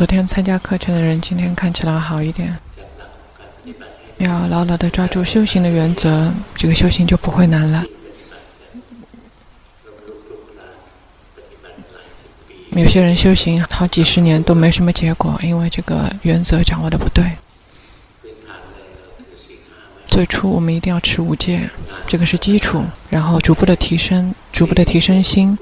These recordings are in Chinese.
昨天参加课程的人，今天看起来好一点。要牢牢地抓住修行的原则，这个修行就不会难了。有些人修行好几十年都没什么结果，因为这个原则掌握的不对。最初我们一定要持五戒，这个是基础，然后逐步的提升，逐步的提升心。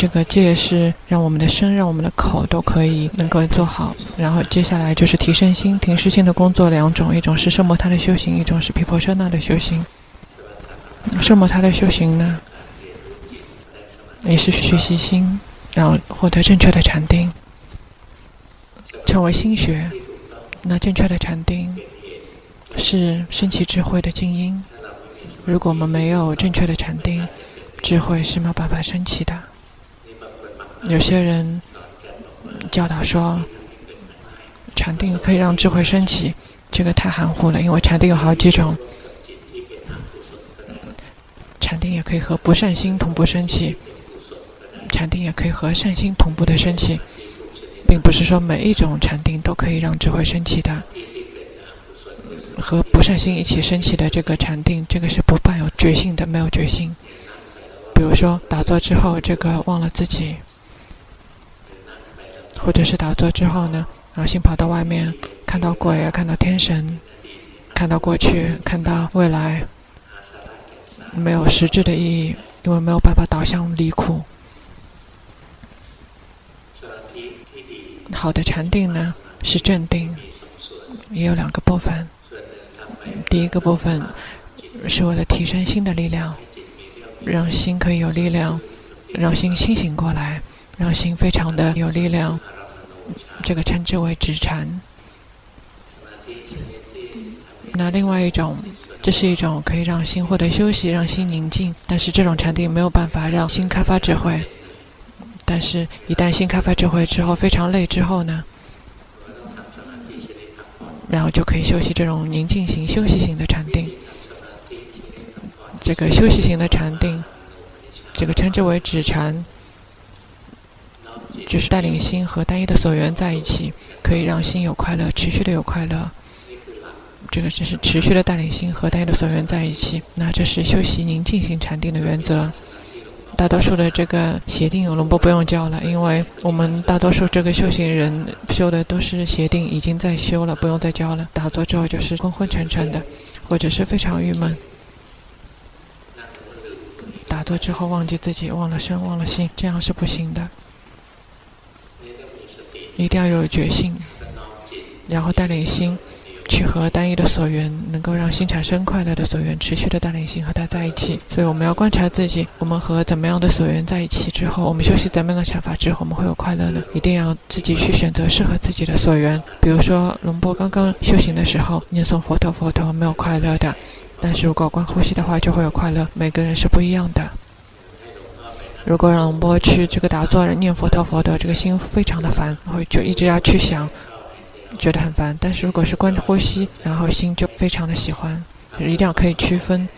这个戒是让我们的身、让我们的口都可以能够做好，然后接下来就是提升心、提升心的工作两种，一种是圣摩他的修行，一种是毗婆舍那的修行。圣摩他的修行呢，也是学习心，然后获得正确的禅定，称为心学。那正确的禅定是升起智慧的静音。如果我们没有正确的禅定，智慧是没有办法升起的。有些人教导说，禅定可以让智慧升起，这个太含糊了。因为禅定有好几种，禅定也可以和不善心同步升起，禅定也可以和善心同步的升起，并不是说每一种禅定都可以让智慧升起的。和不善心一起升起的这个禅定，这个是不伴有觉性的，没有觉性。比如说打坐之后，这个忘了自己。或者是打坐之后呢，然后心跑到外面，看到鬼啊，看到天神，看到过去，看到未来，没有实质的意义，因为没有办法导向离苦。好的禅定呢，是正定，也有两个部分。第一个部分是为了提升心的力量，让心可以有力量，让心清醒过来。让心非常的有力量，这个称之为止禅。那另外一种，这是一种可以让心获得休息、让心宁静，但是这种禅定没有办法让心开发智慧。但是，一旦心开发智慧之后，非常累之后呢，然后就可以休息这种宁静型、休息型的禅定。这个休息型的禅定，这个称之为止禅。就是带领心和单一的所缘在一起，可以让心有快乐，持续的有快乐。这个就是持续的带领心和单一的所缘在一起。那这是修习宁静心禅定的原则。大多数的这个邪定有，龙波不用教了，因为我们大多数这个修行人修的都是邪定，已经在修了，不用再教了。打坐之后就是昏昏沉沉的，或者是非常郁闷。打坐之后忘记自己，忘了身，忘了心，这样是不行的。一定要有决心，然后带领心去和单一的所缘，能够让心产生快乐的所缘，持续的带领心和它在一起。所以我们要观察自己，我们和怎么样的所缘在一起之后，我们休息怎么样的想法之后，我们会有快乐呢？一定要自己去选择适合自己的所缘。比如说，龙波刚刚修行的时候，念诵佛陀佛陀没有快乐的，但是如果观呼吸的话，就会有快乐。每个人是不一样的。如果让龙波去这个打坐念佛陀佛的，这个心非常的烦，然后就一直要去想，觉得很烦。但是如果是观呼吸，然后心就非常的喜欢，一定要可以区分。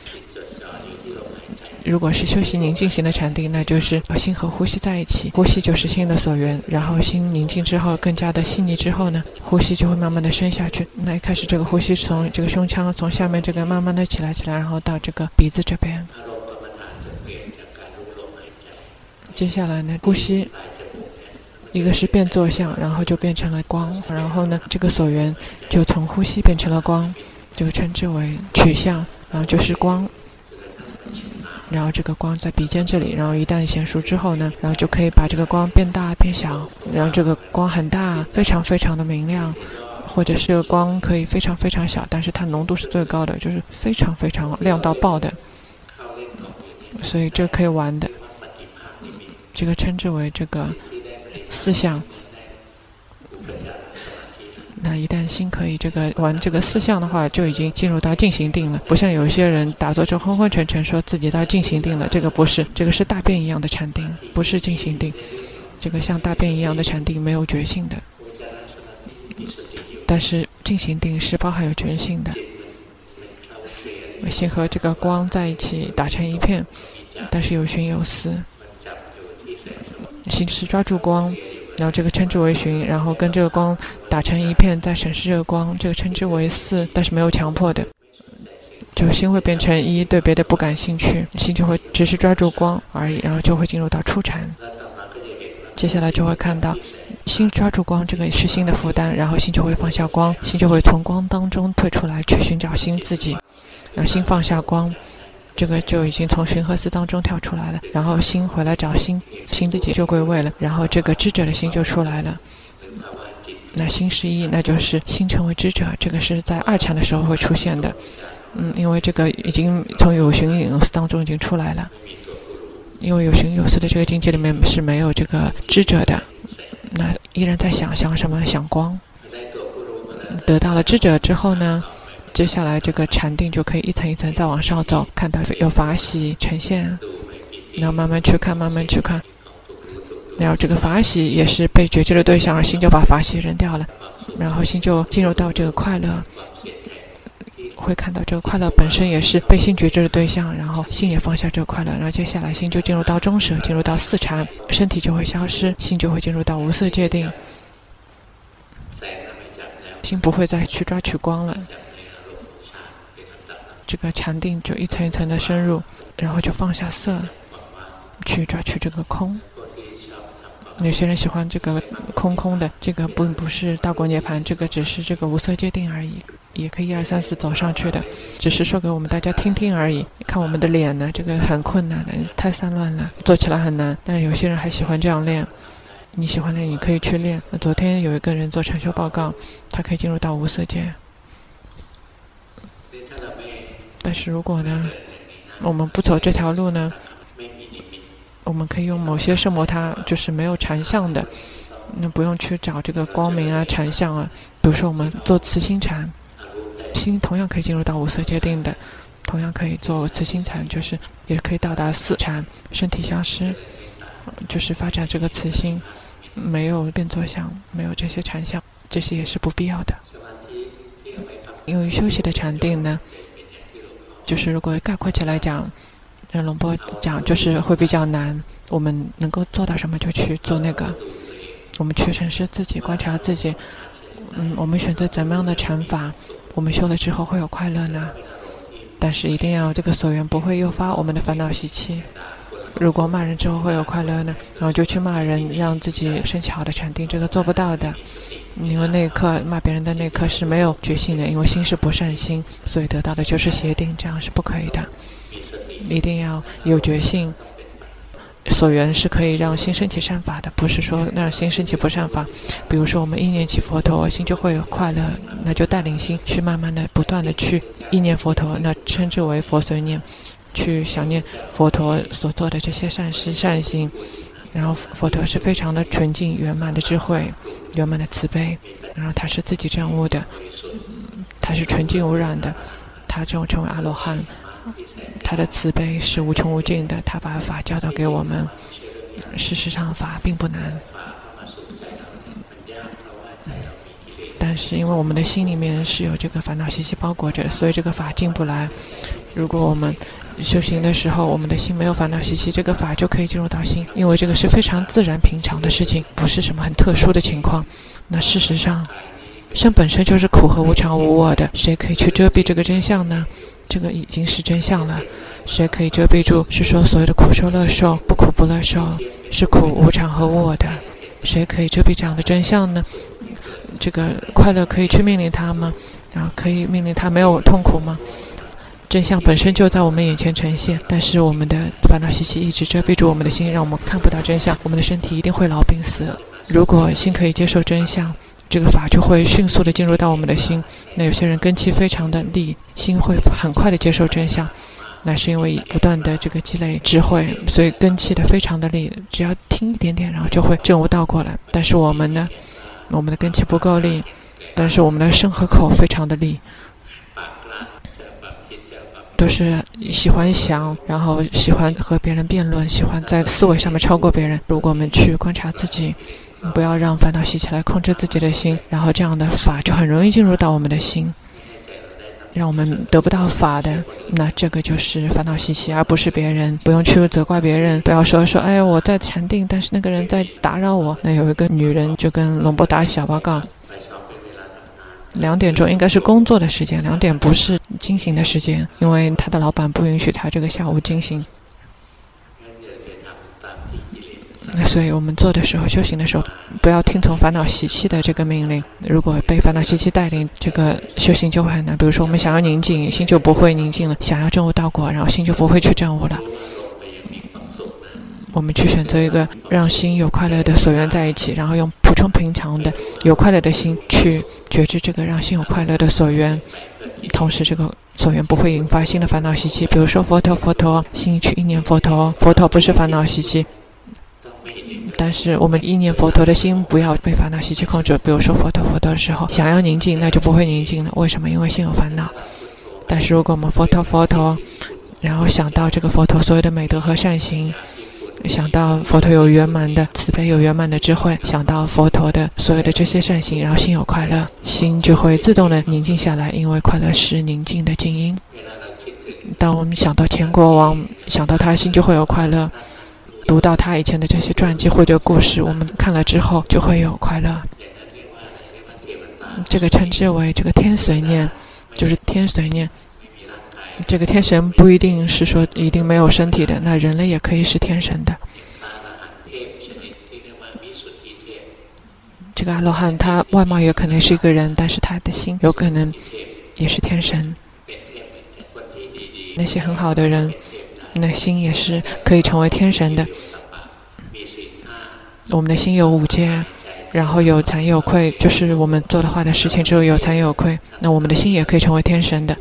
如果是修习宁静型的禅定，那就是把心和呼吸在一起，呼吸就是心的所缘。然后心宁静之后，更加的细腻之后呢，呼吸就会慢慢的升下去。那一开始这个呼吸从这个胸腔从下面这个慢慢的起来起来，然后到这个鼻子这边。接下来呢，呼吸，一个是变作相，然后就变成了光，然后呢，这个所缘就从呼吸变成了光，就称之为取相，然后就是光，然后这个光在鼻尖这里，然后一旦娴熟之后呢，然后就可以把这个光变大变小，然后这个光很大，非常非常的明亮，或者是光可以非常非常小，但是它浓度是最高的，就是非常非常亮到爆的，所以这可以玩的。这个称之为这个四相。那一旦心可以这个玩这个四相的话，就已经进入到静行定了。不像有些人打坐就昏昏沉沉，说自己到静行定了，这个不是，这个是大便一样的禅定，不是静行定。这个像大便一样的禅定没有觉性的，但是静行定是包含有觉性的。心和这个光在一起打成一片，但是有寻有思。心是抓住光，然后这个称之为寻，然后跟这个光打成一片，再审视这个光，这个称之为四，但是没有强迫的，就心会变成一，对别的不感兴趣，心就会只是抓住光而已，然后就会进入到初禅。接下来就会看到，心抓住光，这个是心的负担，然后心就会放下光，心就会从光当中退出来，去寻找心自己，然后心放下光，这个就已经从寻和思当中跳出来了，然后心回来找心，心自己就归位了，然后这个知者的心就出来了，那心是一，那就是心成为知者，这个是在二禅的时候会出现的，嗯，因为这个已经从有寻有思当中已经出来了。因为有寻有思的这个境界里面是没有这个知者的，那依然在想想什么？想光。得到了知者之后呢，接下来这个禅定就可以一层一层再往上走，看到有法喜呈现，然后慢慢去看，慢慢去看。然后这个法喜也是被觉知的对象，而心就把法喜扔掉了，然后心就进入到这个快乐。会看到这个快乐本身也是被心觉知的对象，然后心也放下这个快乐，然后接下来心就进入到中舍，进入到四禅，身体就会消失，心就会进入到无色界定，心不会再去抓取光了，这个禅定就一层一层的深入，然后就放下色，去抓取这个空。有些人喜欢这个空空的，这个不不是大果涅槃，这个只是这个无色界定而已。也可以一二三四走上去的，只是说给我们大家听听而已。看我们的脸呢，这个很困难的，太散乱了，做起来很难。但有些人还喜欢这样练，你喜欢练，你可以去练。那昨天有一个人做禅修报告，他可以进入到无色界。但是如果呢，我们不走这条路呢，我们可以用某些圣魔他，就是没有禅相的，那不用去找这个光明啊、禅相啊。比如说我们做慈心禅。心同样可以进入到五色界定的，同样可以做慈心禅，就是也可以到达四禅，身体消失，就是发展这个慈心，没有变作相，没有这些禅相，这些也是不必要的。因为休息的禅定呢，就是如果概括起来讲，让龙波讲就是会比较难，我们能够做到什么就去做那个，我们去审视自己，观察自己，嗯，我们选择怎么样的禅法。我们修了之后会有快乐呢，但是一定要这个所缘不会诱发我们的烦恼习气。如果骂人之后会有快乐呢，然后就去骂人，让自己升起好的禅定，这个做不到的。因为那一刻骂别人的那一刻是没有觉性的，因为心是不善心，所以得到的就是邪定，这样是不可以的。一定要有觉性。所缘是可以让心升起善法的，不是说让心升起不善法。比如说，我们意念起佛陀，心就会有快乐，那就带领心去慢慢的、不断的去意念佛陀，那称之为佛随念，去想念佛陀所做的这些善事、善行。然后佛陀是非常的纯净、圆满的智慧、圆满的慈悲，然后他是自己证悟的，他是纯净无染的，他这种称为阿罗汉。他的慈悲是无穷无尽的，他把法教导给我们。事实上，法并不难，但是因为我们的心里面是有这个烦恼习气包裹着，所以这个法进不来。如果我们修行的时候，我们的心没有烦恼习气，这个法就可以进入到心，因为这个是非常自然平常的事情，不是什么很特殊的情况。那事实上，生本身就是苦和无常无我的，谁可以去遮蔽这个真相呢？这个已经是真相了，谁可以遮蔽住？是说所有的苦受乐受，不苦不乐受，是苦无常和无我的，谁可以遮蔽这样的真相呢？这个快乐可以去命令他吗？然后可以命令他没有痛苦吗？真相本身就在我们眼前呈现，但是我们的烦恼习气一直遮蔽住我们的心，让我们看不到真相。我们的身体一定会老病死。如果心可以接受真相。这个法就会迅速的进入到我们的心。那有些人根气非常的利，心会很快的接受真相，那是因为不断的这个积累智慧，所以根气的非常的利。只要听一点点，然后就会证悟道过来。但是我们呢，我们的根气不够利，但是我们的身和口非常的利，都是喜欢想，然后喜欢和别人辩论，喜欢在思维上面超过别人。如果我们去观察自己。不要让烦恼习气来控制自己的心，然后这样的法就很容易进入到我们的心。让我们得不到法的，那这个就是烦恼习气，而不是别人。不用去责怪别人，不要说说，哎，我在禅定，但是那个人在打扰我。那有一个女人就跟龙波打小报告，两点钟应该是工作的时间，两点不是进行的时间，因为他的老板不允许他这个下午进行。那所以我们做的时候，修行的时候，不要听从烦恼习气的这个命令。如果被烦恼习气带领，这个修行就会很难。比如说，我们想要宁静，心就不会宁静了；想要证悟道果，然后心就不会去证悟了。我们去选择一个让心有快乐的所缘在一起，然后用普通平常的有快乐的心去觉知这个让心有快乐的所缘，同时这个所缘不会引发新的烦恼习气。比如说佛陀，佛陀，心去意念佛陀，佛陀不是烦恼习气。但是我们意念佛陀的心不要被烦恼习气控制。比如说佛陀佛陀的时候，想要宁静，那就不会宁静了。为什么？因为心有烦恼。但是如果我们佛陀佛陀，然后想到这个佛陀所有的美德和善行，想到佛陀有圆满的慈悲，有圆满的智慧，想到佛陀的所有的这些善行，然后心有快乐，心就会自动的宁静下来。因为快乐是宁静的静音。当我们想到前国王，想到他心就会有快乐。读到他以前的这些传记或者故事，我们看了之后就会有快乐。这个称之为这个天随念，就是天随念。这个天神不一定是说一定没有身体的，那人类也可以是天神的。这个阿罗汉他外貌也可能是一个人，但是他的心有可能也是天神。那些很好的人。那心也是可以成为天神的。我们的心有五戒，然后有惭有愧，就是我们做的坏的事情之后有惭有愧。那我们的心也可以成为天神的。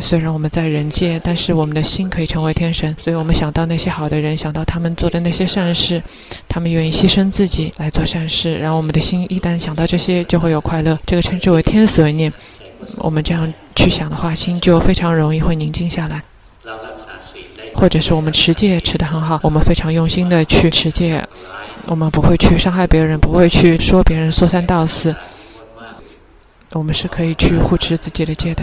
虽然我们在人界，但是我们的心可以成为天神。所以我们想到那些好的人，想到他们做的那些善事，他们愿意牺牲自己来做善事，然后我们的心一旦想到这些，就会有快乐。这个称之为天随念。我们这样去想的话，心就非常容易会宁静下来。或者是我们持戒持得很好，我们非常用心的去持戒，我们不会去伤害别人，不会去说别人说三道四，我们是可以去护持自己的戒的。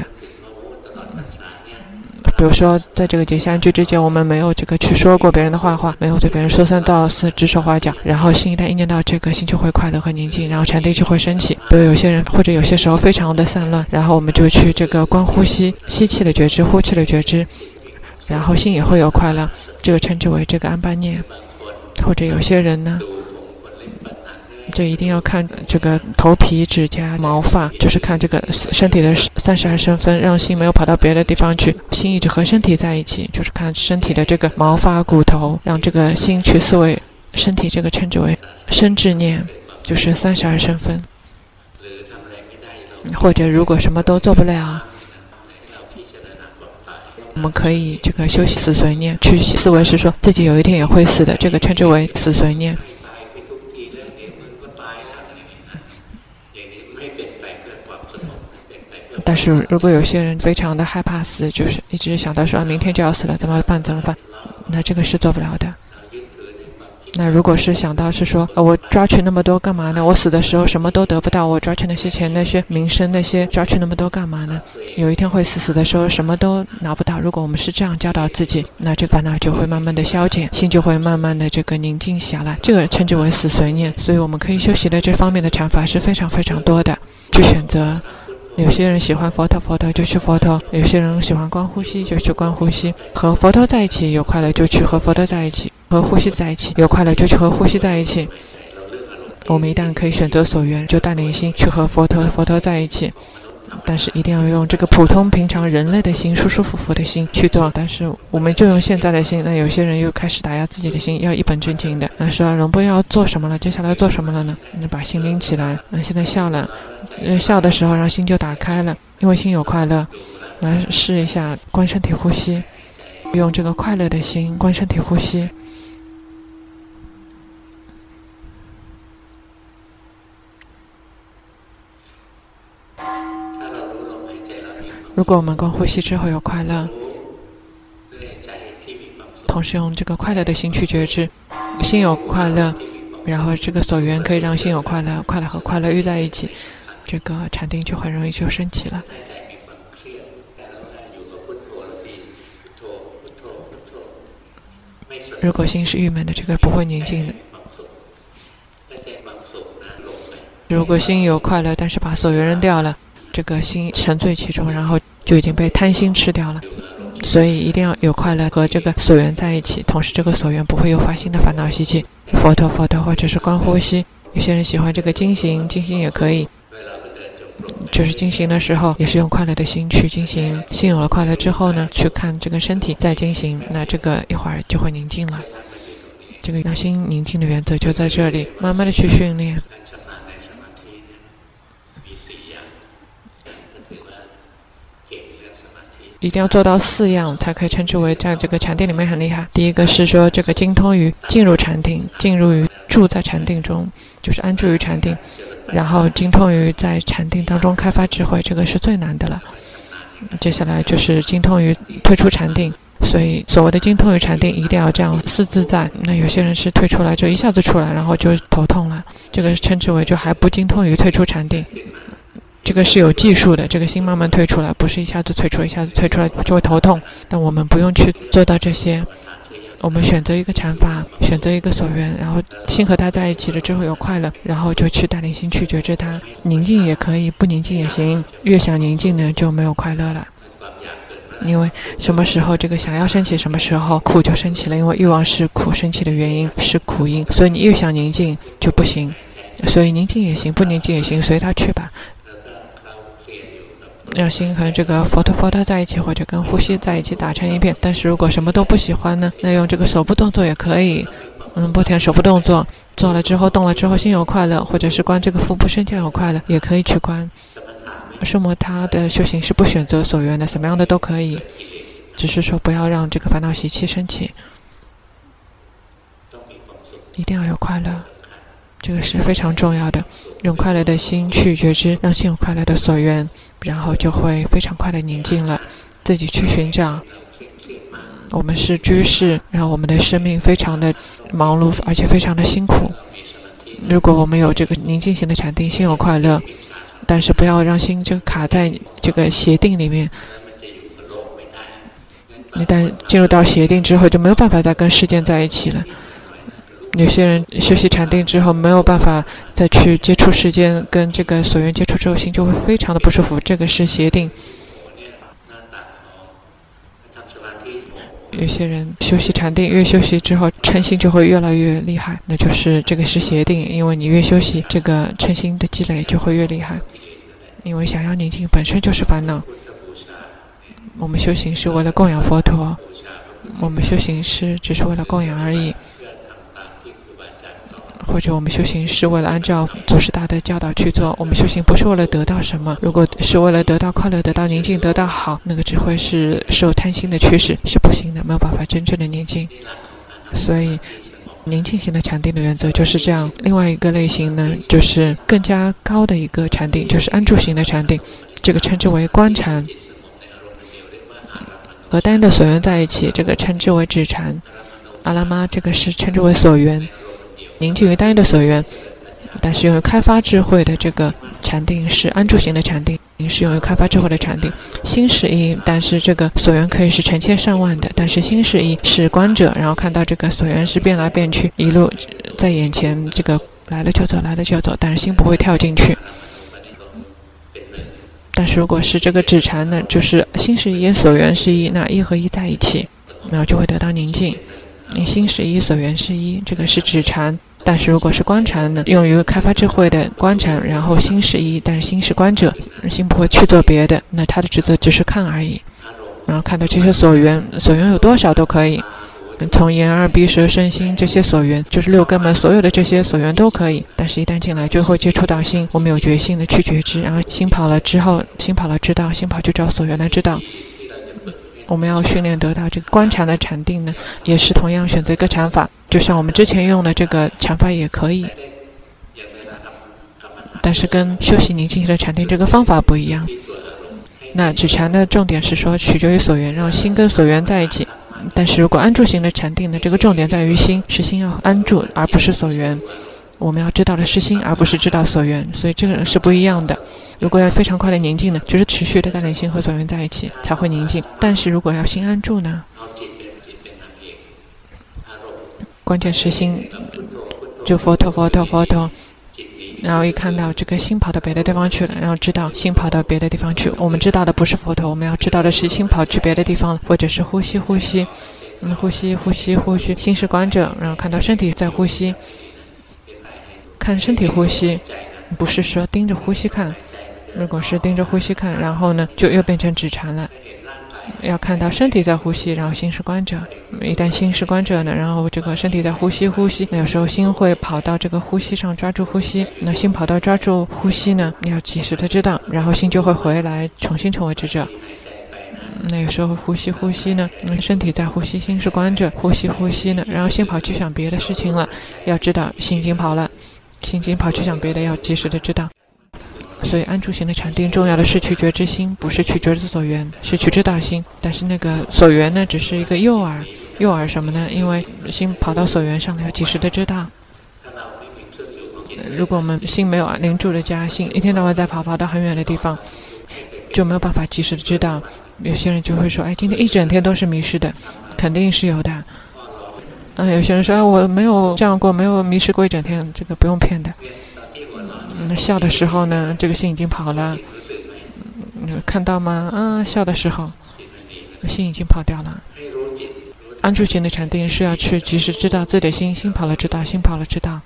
比如说，在这个结相聚之前，我们没有这个去说过别人的坏话，没有对别人说三道四、指手画脚，然后心一旦一念到这个，心就会快乐和宁静，然后禅定就会升起。比如有些人或者有些时候非常的散乱，然后我们就去这个观呼吸，吸气的觉知，呼气的觉知。然后心也会有快乐，这个称之为这个安般念，或者有些人呢，就一定要看这个头皮、指甲、毛发，就是看这个身体的三十二圣分，让心没有跑到别的地方去，心一直和身体在一起，就是看身体的这个毛发、骨头，让这个心去思维身体，这个称之为生智念，就是三十二圣分。或者如果什么都做不了。我们可以这个休息死随念，去思维是说自己有一天也会死的，这个称之为死随念。但是如果有些人非常的害怕死，就是一直想到说啊，明天就要死了，怎么办？怎么办？那这个是做不了的。那如果是想到是说，呃，我抓取那么多干嘛呢？我死的时候什么都得不到，我抓取那些钱、那些名声、那些抓取那么多干嘛呢？有一天会死，死的时候什么都拿不到。如果我们是这样教导自己，那这个烦恼就会慢慢的消减，心就会慢慢的这个宁静下来。这个称之为死随念。所以我们可以修习的这方面的禅法是非常非常多的，去选择。有些人喜欢佛陀，佛陀就去佛陀；有些人喜欢观呼吸，就去观呼吸。和佛陀在一起有快乐，就去和佛陀在一起；和呼吸在一起有快乐，就去和呼吸在一起。我们一旦可以选择所缘，就带领心去和佛陀、佛陀在一起。但是一定要用这个普通平常人类的心，舒舒服服的心去做。但是我们就用现在的心，那有些人又开始打压自己的心，要一本正经的。那说龙波要做什么了？接下来做什么了呢？那把心拎起来。那现在笑了，笑的时候让心就打开了，因为心有快乐。来试一下观身体呼吸，用这个快乐的心观身体呼吸。如果我们光呼吸之后有快乐，同时用这个快乐的心去觉知心有快乐，然后这个锁缘可以让心有快乐，快乐和快乐遇在一起，这个禅定就很容易就升起了。如果心是郁闷的，这个不会宁静的。如果心有快乐，但是把锁缘扔掉了，这个心沉醉其中，然后。就已经被贪心吃掉了。所以一定要有快乐和这个所缘在一起，同时这个所缘不会诱发新的烦恼习气。佛陀，佛陀，或者是观呼吸。有些人喜欢这个经行，经行也可以，就是经行的时候也是用快乐的心去进行。心有了快乐之后呢，去看这个身体在经行，那这个一会儿就会宁静了。这个让心宁静的原则就在这里，慢慢的去训练。一定要做到四样，才可以称之为在这个禅定里面很厉害。第一个是说这个精通于进入禅定，进入于住在禅定中，就是安住于禅定，然后精通于在禅定当中开发智慧，这个是最难的了。接下来就是精通于退出禅定，所以所谓的精通于禅定，一定要这样四自在。那有些人是退出来就一下子出来，然后就头痛了，这个称之为就还不精通于退出禅定。这个是有技术的，这个心慢慢退出来，不是一下子退出来，一下子退出来就会头痛。但我们不用去做到这些，我们选择一个禅法，选择一个所缘，然后心和它在一起了之后有快乐，然后就去带领心去觉知它。宁静也可以，不宁静也行。越想宁静呢，就没有快乐了。因为什么时候这个想要升起，什么时候苦就升起了。因为欲望是苦升起的原因，是苦因，所以你越想宁静就不行。所以宁静也行，不宁静也行，随它去吧。让心和这个佛陀佛陀在一起，或者跟呼吸在一起打成一片。但是如果什么都不喜欢呢？那用这个手部动作也可以。嗯，不填手部动作，做了之后动了之后心有快乐，或者是观这个腹部升降有快乐，也可以去观。奢摩他的修行是不选择所缘的，什么样的都可以，只是说不要让这个烦恼习气升起。一定要有快乐，这个是非常重要的。用快乐的心去觉知，让心有快乐的所缘。然后就会非常快的宁静了，自己去寻找。我们是居士，然后我们的生命非常的忙碌，而且非常的辛苦。如果我们有这个宁静型的禅定，心有快乐，但是不要让心就卡在这个邪定里面。一旦进入到邪定之后，就没有办法再跟世间在一起了。有些人休息禅定之后没有办法再去接触世间，跟这个所缘接触之后，心就会非常的不舒服。这个是邪定。有些人休息禅定，越休息之后嗔心就会越来越厉害，那就是这个是邪定。因为你越休息，这个嗔心的积累就会越厉害。因为想要宁静本身就是烦恼。我们修行是为了供养佛陀，我们修行是只是为了供养而已。或者我们修行是为了按照祖师大德教导去做，我们修行不是为了得到什么。如果是为了得到快乐、得到宁静、得到好，那个只会是受贪心的驱使，是不行的，没有办法真正的宁静。所以，宁静型的禅定的原则就是这样。另外一个类型呢，就是更加高的一个禅定，就是安住型的禅定，这个称之为观禅，和单的所缘在一起，这个称之为止禅。阿拉玛这个是称之为所缘。宁静于单一的所缘，但是用于开发智慧的这个禅定是安住型的禅定，是用于开发智慧的禅定。心是一，但是这个所缘可以是成千上万的，但是心是一，是观者，然后看到这个所缘是变来变去，一路在眼前，这个来了就走，来了就走，但是心不会跳进去。但是如果是这个止禅呢，就是心是一，所缘是一，那一和一在一起，然后就会得到宁静。你心是一，所缘是一，这个是止禅。但是如果是观察呢，用于开发智慧的观察，然后心是一，但是心是观者，心不会去做别的，那他的职责只是看而已。然后看到这些所缘，所缘有多少都可以，从眼耳鼻舌身心这些所缘，就是六根门所有的这些所缘都可以。但是，一旦进来就会接触到心，我们有决心的去觉知，然后心跑了之后，心跑了知道，心跑去找所缘来知道。我们要训练得到这个观禅的禅定呢，也是同样选择一个禅法，就像我们之前用的这个禅法也可以，但是跟修习宁静心的禅定这个方法不一样。那止禅的重点是说取决于所缘，让心跟所缘在一起。但是如果安住型的禅定呢，这个重点在于心，是心要安住，而不是所缘。我们要知道的是心，而不是知道所缘，所以这个是不一样的。如果要非常快的宁静呢，就是持续的带领心和所缘在一起才会宁静。但是如果要心安住呢，关键是心，就佛陀佛陀佛陀。然后一看到这个心跑到别的地方去了，然后知道心跑到别的地方去。我们知道的不是佛陀，我们要知道的是心跑去别的地方了，或者是呼吸呼吸，嗯，呼吸呼吸呼吸，心是观者，然后看到身体在呼吸，看身体呼吸，不是说盯着呼吸看。如果是盯着呼吸看，然后呢，就又变成指禅了。要看到身体在呼吸，然后心是观者。一旦心是观者呢，然后这个身体在呼吸，呼吸，那有时候心会跑到这个呼吸上抓住呼吸。那心跑到抓住呼吸呢，你要及时的知道，然后心就会回来，重新成为智者。那有时候呼吸呼吸呢，身体在呼吸，心是观者，呼吸呼吸呢，然后心跑去想别的事情了，要知道心已经跑了，心经跑去想别的，要及时的知道。所以安住型的禅定重要的是取觉之心，不是取觉之所缘，是取知道心。但是那个所缘呢，只是一个诱饵，诱饵什么呢？因为心跑到所缘上了，要及时的知道。如果我们心没有凝住的家，心一天到晚在跑，跑到很远的地方，就没有办法及时的知道。有些人就会说：“哎，今天一整天都是迷失的，肯定是有的。”啊，有些人说：“哎，我没有这样过，没有迷失过一整天，这个不用骗的。”那笑的时候呢，这个心已经跑了，嗯，看到吗？啊，笑的时候，心已经跑掉了。安住型的禅定是要去及时知道自己的心，心跑了知道，心跑了知道。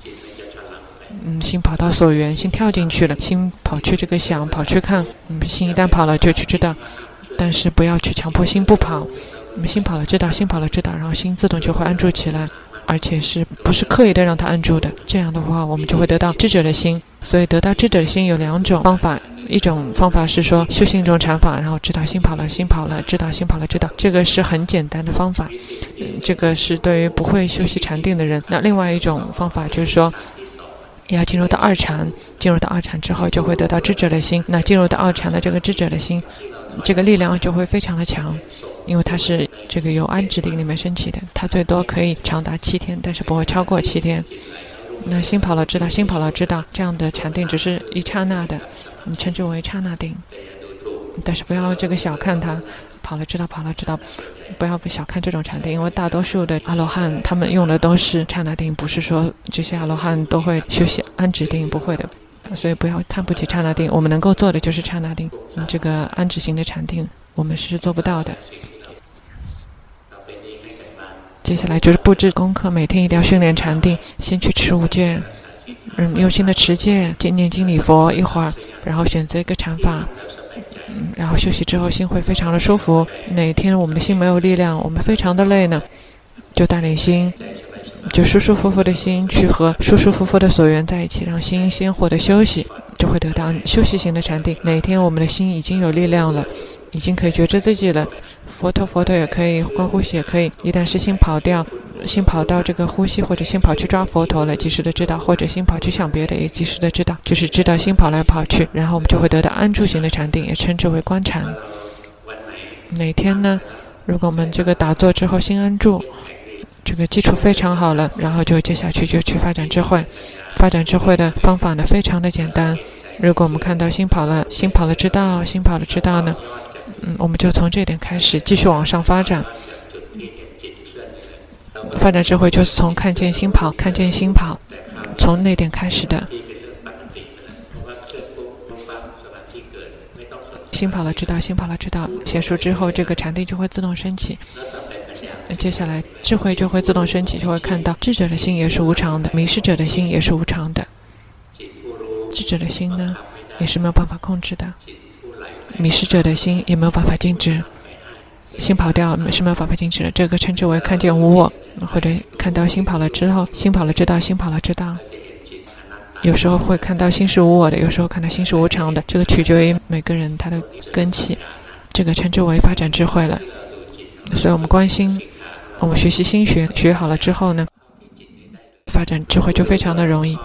嗯，心跑到所缘，心跳进去了，心跑去这个想，跑去看。嗯，心一旦跑了就去知道，但是不要去强迫心不跑。我们，心跑了知道，心跑了知道，然后心自动就会安住起来。而且是不是刻意的让它安住的？这样的话，我们就会得到智者的心。所以，得到智者的心有两种方法。一种方法是说修行中禅法，然后知道心跑了，心跑了，知道心跑了，知道这个是很简单的方法。嗯，这个是对于不会修习禅定的人。那另外一种方法就是说，要进入到二禅，进入到二禅之后，就会得到智者的心。那进入到二禅的这个智者的心，这个力量就会非常的强，因为它是这个由安止定里面升起的，它最多可以长达七天，但是不会超过七天。那心跑了知道，心跑了知道，这样的禅定只是一刹那的，你称之为刹那定。但是不要这个小看它，跑了知道，跑了知道，不要不小看这种禅定，因为大多数的阿罗汉他们用的都是刹那定，不是说这些阿罗汉都会修习安止定，不会的。所以不要看不起刹那定，我们能够做的就是刹那定，这个安止型的禅定我们是做不到的。接下来就是布置功课，每天一定要训练禅定。先去持五戒，嗯，用心的持戒，念经礼佛一会儿，然后选择一个禅法，嗯，然后休息之后心会非常的舒服。哪天我们的心没有力量，我们非常的累呢，就带领心，就舒舒服服的心去和舒舒服服的所缘在一起，让心先获得休息，就会得到休息型的禅定。哪天我们的心已经有力量了。已经可以觉知自己了，佛陀佛陀也可以，观呼吸也可以。一旦是心跑掉，心跑到这个呼吸，或者心跑去抓佛陀了，及时的知道；或者心跑去想别的，也及时的知道。就是知道心跑来跑去，然后我们就会得到安住型的禅定，也称之为观禅。哪天呢？如果我们这个打坐之后心安住，这个基础非常好了，然后就接下去就去发展智慧。发展智慧的方法呢，非常的简单。如果我们看到心跑了，心跑了知道，心跑了知道呢？嗯，我们就从这点开始继续往上发展。发展智慧就是从看见心跑，看见心跑，从那点开始的。心跑了知道，心跑了知道，结束之后，这个禅定就会自动升起。那接下来智慧就会自动升起，就会看到智者的心也是无常的，迷失者的心也是无常的。智者的心呢，也是没有办法控制的。迷失者的心也没有办法禁止，心跑掉是没有办法禁止的。这个称之为看见无我，或者看到心跑了之后，心跑了知道，心跑了知道。有时候会看到心是无我的，有时候看到心是无常的。这个取决于每个人他的根器。这个称之为发展智慧了。所以我们观心，我们学习心学，学好了之后呢，发展智慧就非常的容易。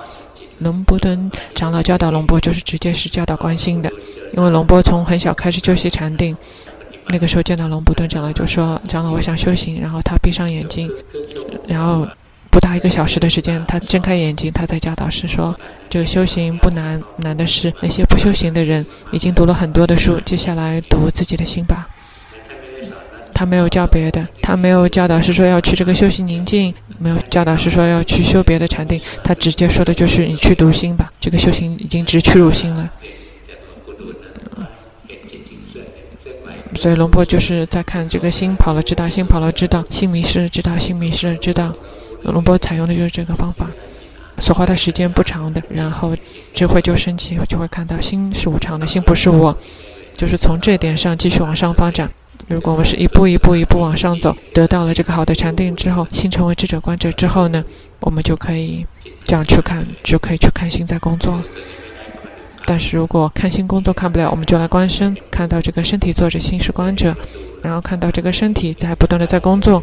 龙波顿长老教导龙波，就是直接是教导观心的。因为龙波从很小开始就习禅定，那个时候见到龙布顿长老就说：“长老，我想修行。”然后他闭上眼睛，然后不到一个小时的时间，他睁开眼睛，他在教导是说：“这个修行不难，难的是那些不修行的人已经读了很多的书，接下来读自己的心吧。”他没有教别的，他没有教导是说要去这个修习宁静，没有教导是说要去修别的禅定，他直接说的就是你去读心吧，这个修行已经直去入心了。所以龙波就是在看这个心跑了知道，心跑了知道，心迷失知道，心迷失知道。龙波采用的就是这个方法，所花的时间不长的，然后智慧就升起，就会看到心是无常的，心不是我，就是从这点上继续往上发展。如果我们是一步一步一步往上走，得到了这个好的禅定之后，心成为智者观者之后呢，我们就可以这样去看，就可以去看心在工作。但是如果看心工作看不了，我们就来观身，看到这个身体坐着，心是观者，然后看到这个身体在不断的在工作，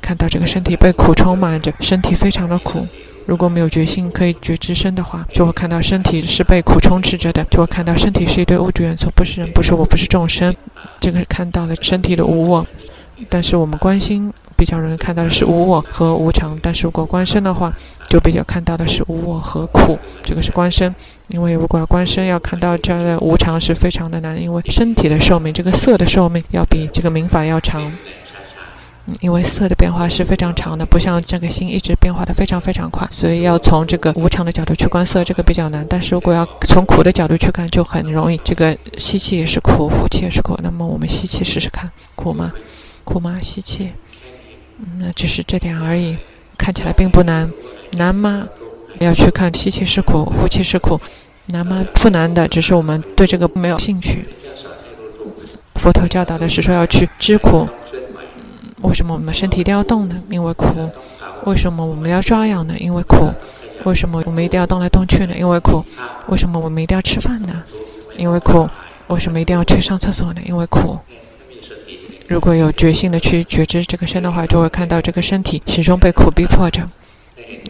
看到这个身体被苦充满着，身体非常的苦。如果没有决心可以觉知身的话，就会看到身体是被苦充斥着的，就会看到身体是一堆物质元素，不是人，不是我，不是众生。这个看到了身体的无我，但是我们观心比较容易看到的是无我和无常，但是如果观身的话，就比较看到的是无我和苦。这个是观身。因为如果要观身，要看到这儿的无常是非常的难，因为身体的寿命，这个色的寿命要比这个明法要长。因为色的变化是非常长的，不像这个心一直变化的非常非常快，所以要从这个无常的角度去观色，这个比较难。但是如果要从苦的角度去看，就很容易。这个吸气也是苦，呼气也是苦。那么我们吸气试试看，苦吗？苦吗？吸气，嗯，那只是这点而已，看起来并不难，难吗？要去看吸气是苦，呼气是苦，难吗？不难的，只是我们对这个没有兴趣。佛陀教导的是说要去知苦。为什么我们身体一定要动呢？因为苦。为什么我们要抓痒呢？因为苦。为什么我们一定要动来动去呢？因为苦。为什么我们一定要吃饭呢？因为苦。为什么一定要去上厕所呢？因为苦。如果有决心的去觉知这个身的话，就会看到这个身体始终被苦逼迫着。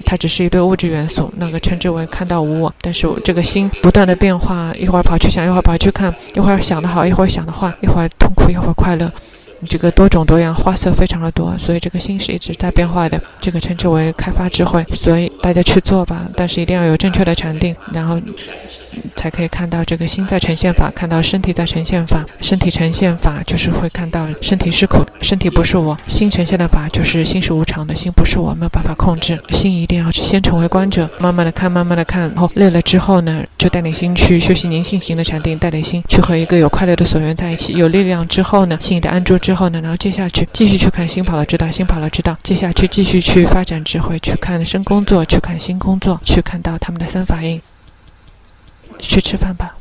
它只是一堆物质元素，那个称之为看到无我。但是这个心不断的变化，一会儿跑去想，一会儿跑去看，一会儿想的好，一会儿想的坏，一会儿痛苦，一会儿快乐。这个多种多样，花色非常的多，所以这个心是一直在变化的。这个称之为开发智慧。所以大家去做吧，但是一定要有正确的禅定，然后才可以看到这个心在呈现法，看到身体在呈现法。身体呈现法就是会看到身体是苦，身体不是我。心呈现的法就是心是无常的，心不是我，没有办法控制。心一定要先成为观者，慢慢的看，慢慢的看，然后累了之后呢，就带领心去修习宁静型的禅定，带领心去和一个有快乐的所缘在一起。有力量之后呢，心的安住之后呢，然后接下去继续去看新跑了知道，新跑了知道，接下去继续去发展智慧，去看深工作，去看新工作，去看到他们的三法印。去吃饭吧。